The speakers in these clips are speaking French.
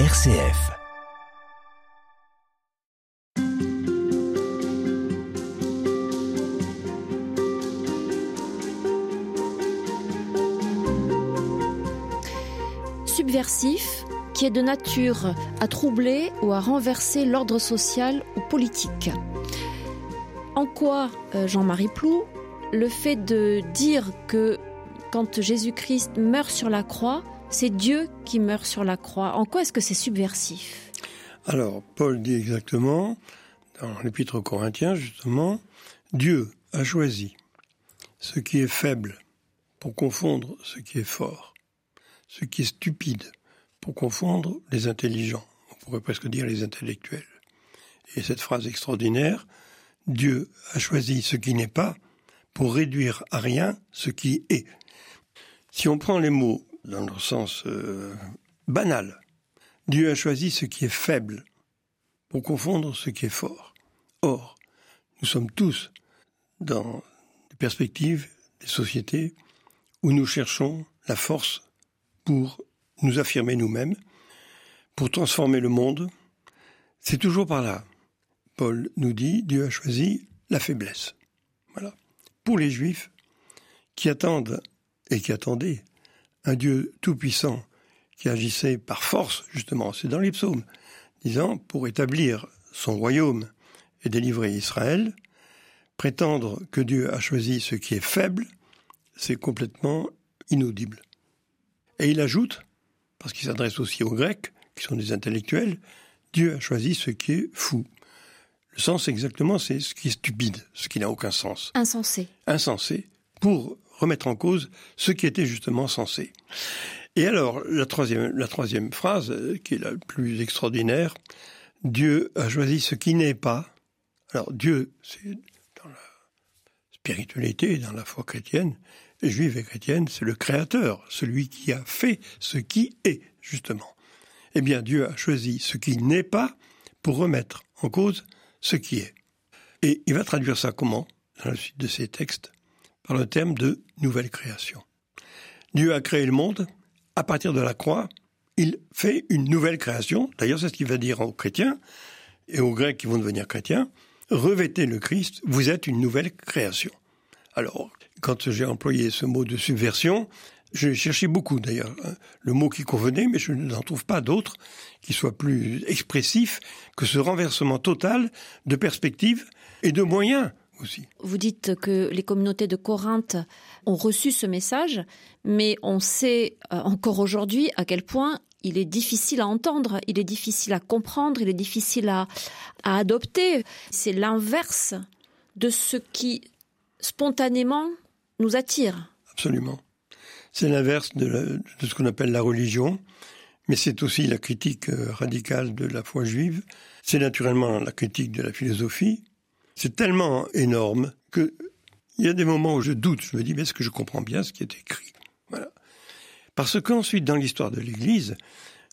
RCF. Subversif, qui est de nature à troubler ou à renverser l'ordre social ou politique. En quoi, euh, Jean-Marie Plou, le fait de dire que quand Jésus-Christ meurt sur la croix, c'est Dieu qui meurt sur la croix. En quoi est-ce que c'est subversif? Alors, Paul dit exactement, dans l'Épître aux Corinthiens, justement, Dieu a choisi ce qui est faible pour confondre ce qui est fort, ce qui est stupide pour confondre les intelligents, on pourrait presque dire les intellectuels. Et cette phrase extraordinaire, Dieu a choisi ce qui n'est pas pour réduire à rien ce qui est. Si on prend les mots dans leur sens euh, banal, Dieu a choisi ce qui est faible pour confondre ce qui est fort. Or, nous sommes tous dans des perspectives, des sociétés où nous cherchons la force pour nous affirmer nous-mêmes, pour transformer le monde. C'est toujours par là. Paul nous dit, Dieu a choisi la faiblesse. Voilà. Pour les Juifs qui attendent et qui attendait un Dieu tout-puissant qui agissait par force, justement, c'est dans les psaumes, disant, pour établir son royaume et délivrer Israël, prétendre que Dieu a choisi ce qui est faible, c'est complètement inaudible. Et il ajoute, parce qu'il s'adresse aussi aux Grecs, qui sont des intellectuels, Dieu a choisi ce qui est fou. Le sens exactement, c'est ce qui est stupide, ce qui n'a aucun sens. Insensé. Insensé, pour remettre en cause ce qui était justement censé. Et alors, la troisième, la troisième phrase, euh, qui est la plus extraordinaire, Dieu a choisi ce qui n'est pas. Alors, Dieu, c'est dans la spiritualité, dans la foi chrétienne, juive et chrétienne, c'est le créateur, celui qui a fait ce qui est, justement. Eh bien, Dieu a choisi ce qui n'est pas pour remettre en cause ce qui est. Et il va traduire ça comment Dans la suite de ces textes? Par le terme de nouvelle création. Dieu a créé le monde, à partir de la croix, il fait une nouvelle création, d'ailleurs c'est ce qu'il va dire aux chrétiens et aux grecs qui vont devenir chrétiens, revêtez le Christ, vous êtes une nouvelle création. Alors, quand j'ai employé ce mot de subversion, j'ai cherché beaucoup d'ailleurs hein, le mot qui convenait, mais je n'en trouve pas d'autre qui soit plus expressif que ce renversement total de perspective et de moyens vous dites que les communautés de Corinthe ont reçu ce message, mais on sait euh, encore aujourd'hui à quel point il est difficile à entendre, il est difficile à comprendre, il est difficile à, adopter. C'est l'inverse de ce qui spontanément nous attire. Absolument. C'est l'inverse de, de, ce qu'on appelle la religion, mais c'est aussi la critique euh, radicale de la foi juive. C'est naturellement la critique de la philosophie, c'est tellement énorme que il y a des moments où je doute. Je me dis, mais est-ce que je comprends bien ce qui est écrit? Voilà. Parce qu'ensuite, dans l'histoire de l'Église,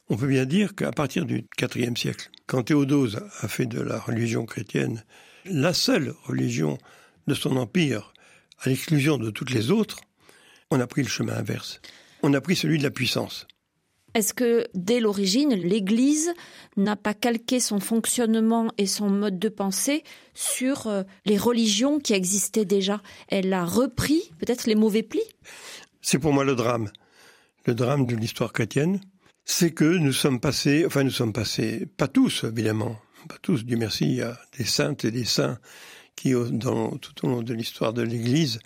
on peut bien dire qu'à partir du IVe siècle, quand Théodose a fait de la religion chrétienne la seule religion de son empire, à l'exclusion de toutes les autres, on a pris le chemin inverse. On a pris celui de la puissance. Est-ce que dès l'origine, l'Église n'a pas calqué son fonctionnement et son mode de pensée sur euh, les religions qui existaient déjà? Elle a repris peut-être les mauvais plis? C'est pour moi le drame. Le drame de l'histoire chrétienne, c'est que nous sommes passés, enfin nous sommes passés, pas tous évidemment, pas tous, Dieu merci, il y a des saintes et des saints qui, dans, tout au long de l'histoire de l'Église,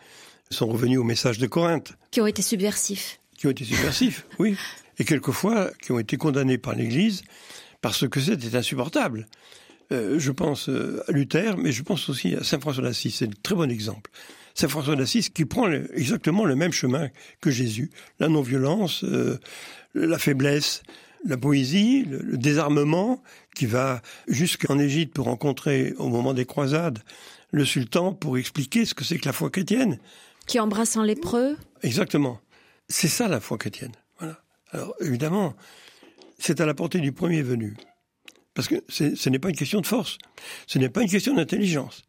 sont revenus au message de Corinthe. Qui ont été subversifs. Qui ont été subversifs, oui et quelquefois qui ont été condamnés par l'Église parce que c'était insupportable. Euh, je pense euh, à Luther, mais je pense aussi à Saint François d'Assise. C'est un très bon exemple. Saint François d'Assise qui prend exactement le même chemin que Jésus. La non-violence, euh, la faiblesse, la poésie, le, désarmement, qui va jusqu'en Égypte pour rencontrer au moment des croisades le sultan pour expliquer ce que c'est que la foi chrétienne. Qui embrasse un lépreux Exactement. C'est ça la foi chrétienne. Alors évidemment, c'est à la portée du premier venu. Parce que ce n'est pas une question de force, ce n'est pas une question d'intelligence,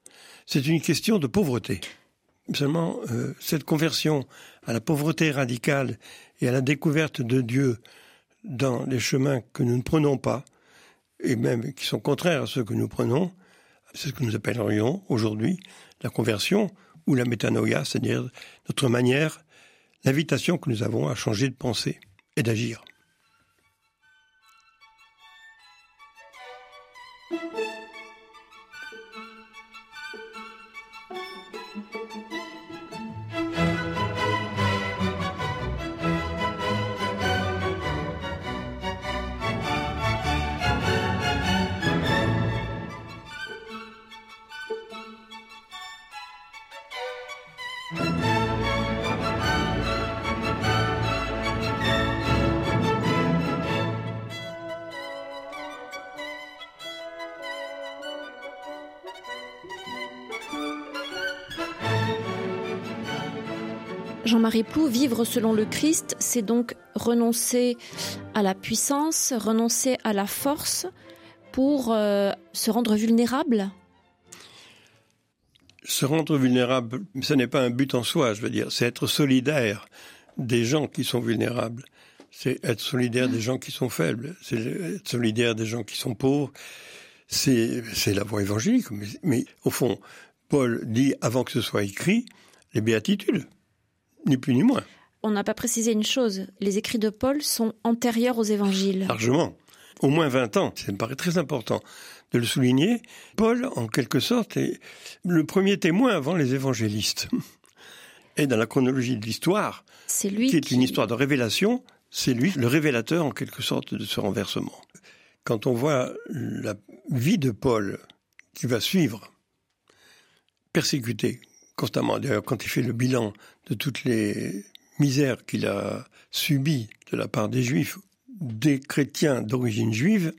c'est une question de pauvreté. Seulement, euh, cette conversion à la pauvreté radicale et à la découverte de Dieu dans les chemins que nous ne prenons pas, et même qui sont contraires à ceux que nous prenons, c'est ce que nous appellerions aujourd'hui la conversion ou la métanoïa, c'est-à-dire notre manière, l'invitation que nous avons à changer de pensée et d'agir. Jean-Marie Plou, vivre selon le Christ, c'est donc renoncer à la puissance, renoncer à la force pour euh, se rendre vulnérable Se rendre vulnérable, ce n'est pas un but en soi, je veux dire, c'est être solidaire des gens qui sont vulnérables. C'est être solidaire des gens qui sont faibles, c'est être solidaire des gens qui sont pauvres. C'est la voie évangélique. Mais, mais au fond, Paul dit, avant que ce soit écrit, les béatitudes ni plus ni moins. On n'a pas précisé une chose, les écrits de Paul sont antérieurs aux évangiles. Largement. Au moins 20 ans, ça me paraît très important de le souligner. Paul, en quelque sorte, est le premier témoin avant les évangélistes. Et dans la chronologie de l'histoire, c'est lui qui est une histoire de révélation, c'est lui le révélateur en quelque sorte de ce renversement. Quand on voit la vie de Paul qui va suivre, persécuté, constamment. D'ailleurs, quand il fait le bilan de toutes les misères qu'il a subies de la part des juifs, des chrétiens d'origine juive,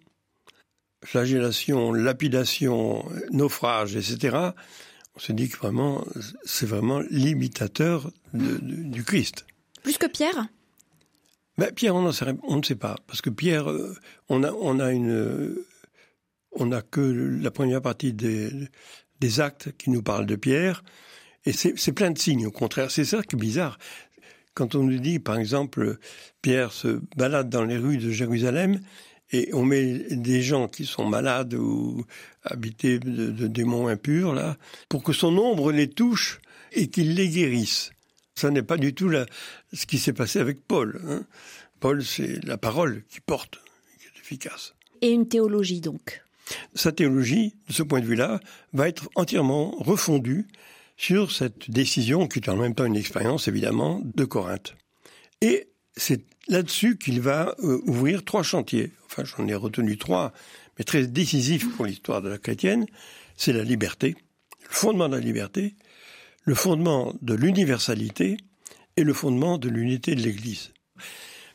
flagellation, lapidation, naufrage, etc., on se dit que vraiment, c'est vraiment l'imitateur du Christ. Plus que Pierre? Ben, Pierre, on, on, ne sait pas, parce que Pierre, euh, on a, on a une, on a que la première partie des, des actes qui nous parlent de Pierre, et c'est plein de signes, au contraire. C'est ça qui est bizarre. Quand on nous dit, par exemple, Pierre se balade dans les rues de Jérusalem, et on met des gens qui sont malades ou habités de, démons impurs, là, pour que son ombre les touche et qu'il les guérisse. Ça n'est pas du tout ce qui s'est passé avec Paul. Hein. Paul, c'est la parole qui porte, qui est efficace. Et une théologie, donc? Sa théologie, de ce point de vue-là, va être entièrement refondue sur cette décision, qui est en même temps une expérience évidemment, de Corinthe. Et c'est là-dessus qu'il va euh, ouvrir trois chantiers. Enfin, j'en ai retenu trois, mais très décisifs pour l'histoire de la chrétienne. C'est la liberté, le fondement de la liberté, le fondement de l'universalité et le fondement de l'unité de l'Église.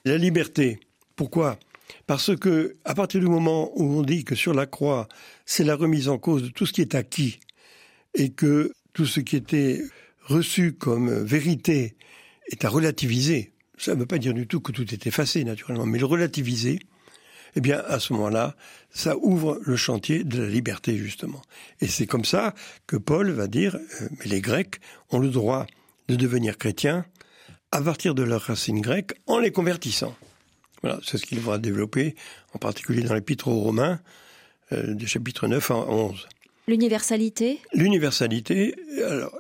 La liberté, pourquoi? Parce que à partir du moment où on dit que sur la croix, c'est la remise en cause de tout ce qui est acquis et que tout ce qui était reçu comme vérité est à relativiser. Ça ne veut pas dire du tout que tout est effacé, naturellement, mais le relativiser, eh bien, à ce moment-là, ça ouvre le chantier de la liberté, justement. Et c'est comme ça que Paul va dire, euh, mais les Grecs ont le droit de devenir chrétiens à partir de leurs racines grecques en les convertissant. Voilà, c'est ce qu'il va développer, en particulier dans l'Épître aux Romains, euh, du chapitre 9 à 11. L'universalité? L'universalité, alors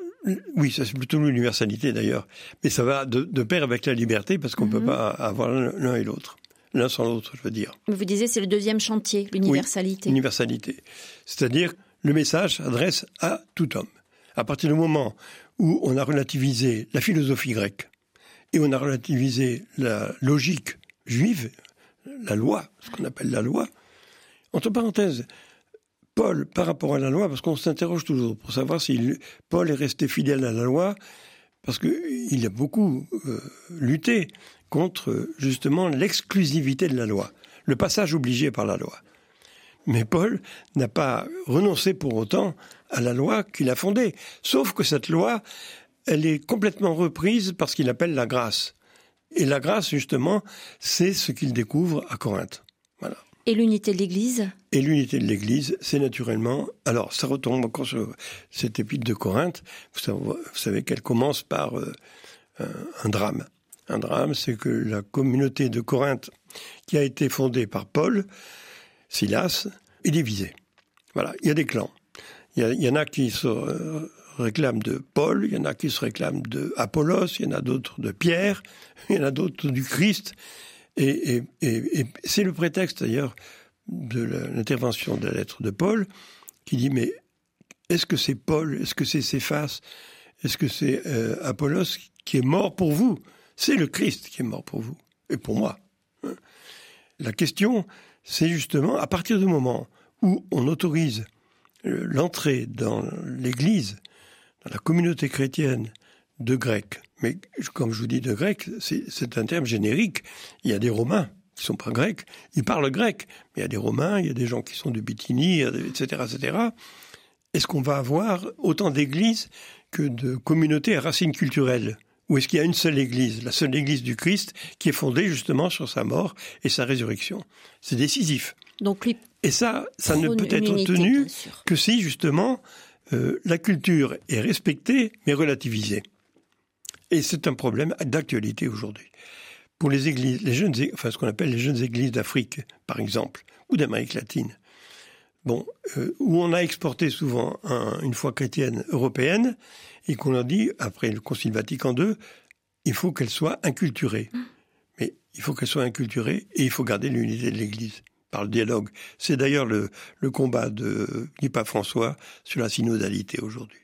oui, ça c'est plutôt l'universalité d'ailleurs, mais ça va de, pair avec la liberté parce qu'on ne peut mhm. pas avoir l'un et l'autre. L'un sans l'autre, je veux dire. Vous disiez c'est le deuxième chantier, l'universalité. Oui, l'universalité. C'est-à-dire le message s'adresse à tout homme. À partir du moment où on a relativisé la philosophie grecque et on a relativisé la logique juive, la loi, ce qu'on appelle la loi, entre parenthèses, Paul par rapport à la loi, parce qu'on s'interroge toujours pour savoir si Paul est resté fidèle à la loi, parce qu'il a beaucoup euh, lutté contre justement l'exclusivité de la loi, le passage obligé par la loi. Mais Paul n'a pas renoncé pour autant à la loi qu'il a fondée, sauf que cette loi, elle est complètement reprise par ce qu'il appelle la grâce. Et la grâce, justement, c'est ce qu'il découvre à Corinthe. Et l'unité de l'Église? Et l'unité de l'Église, c'est naturellement... Alors, ça retombe encore sur cette épître de Corinthe. Vous savez, qu'elle commence par euh, un drame. Un drame, c'est que la communauté de Corinthe, qui a été fondée par Paul, Silas, est divisée. Voilà, il y a des clans. Il y, en a qui se réclament de Paul, il y en a qui se réclament de Apollos, il y en a d'autres de Pierre, il y en a d'autres du Christ. Et, c'est le prétexte d'ailleurs de l'intervention de la lettre de Paul qui dit mais est-ce que c'est Paul, est-ce que c'est Céphas, est-ce que c'est euh, Apollos qui est mort pour vous? C'est le Christ qui est mort pour vous et pour moi. La question, c'est justement à partir du moment où on autorise euh, l'entrée dans l'Église, dans la communauté chrétienne de Grecs, mais comme je vous dis de Grecs, c'est un terme générique. Il y a des Romains qui sont pas grecs, ils parlent grec, mais il y a des Romains, il y a des gens qui sont de Bithynie, etc., etc. Est-ce qu'on va avoir autant d'églises que de communautés à racines culturelles? Ou est-ce qu'il y a une seule église, la seule église du Christ, qui est fondée justement sur sa mort et sa résurrection? C'est décisif. Donc, et ça, ça ne peut être tenu que si justement euh, la culture est respectée mais relativisée. Et c'est un problème d'actualité aujourd'hui. Pour les églises, les jeunes, enfin ce qu'on appelle les jeunes églises d'Afrique, par exemple, ou d'Amérique latine, bon, euh, où on a exporté souvent une foi chrétienne européenne et qu'on a dit, après le Concile Vatican II, il faut qu'elle soit inculturée. Mmh. Mais il faut qu'elle soit inculturée et il faut garder l'unité de l'Église par le dialogue. C'est d'ailleurs le, le combat de, du pape François sur la synodalité aujourd'hui.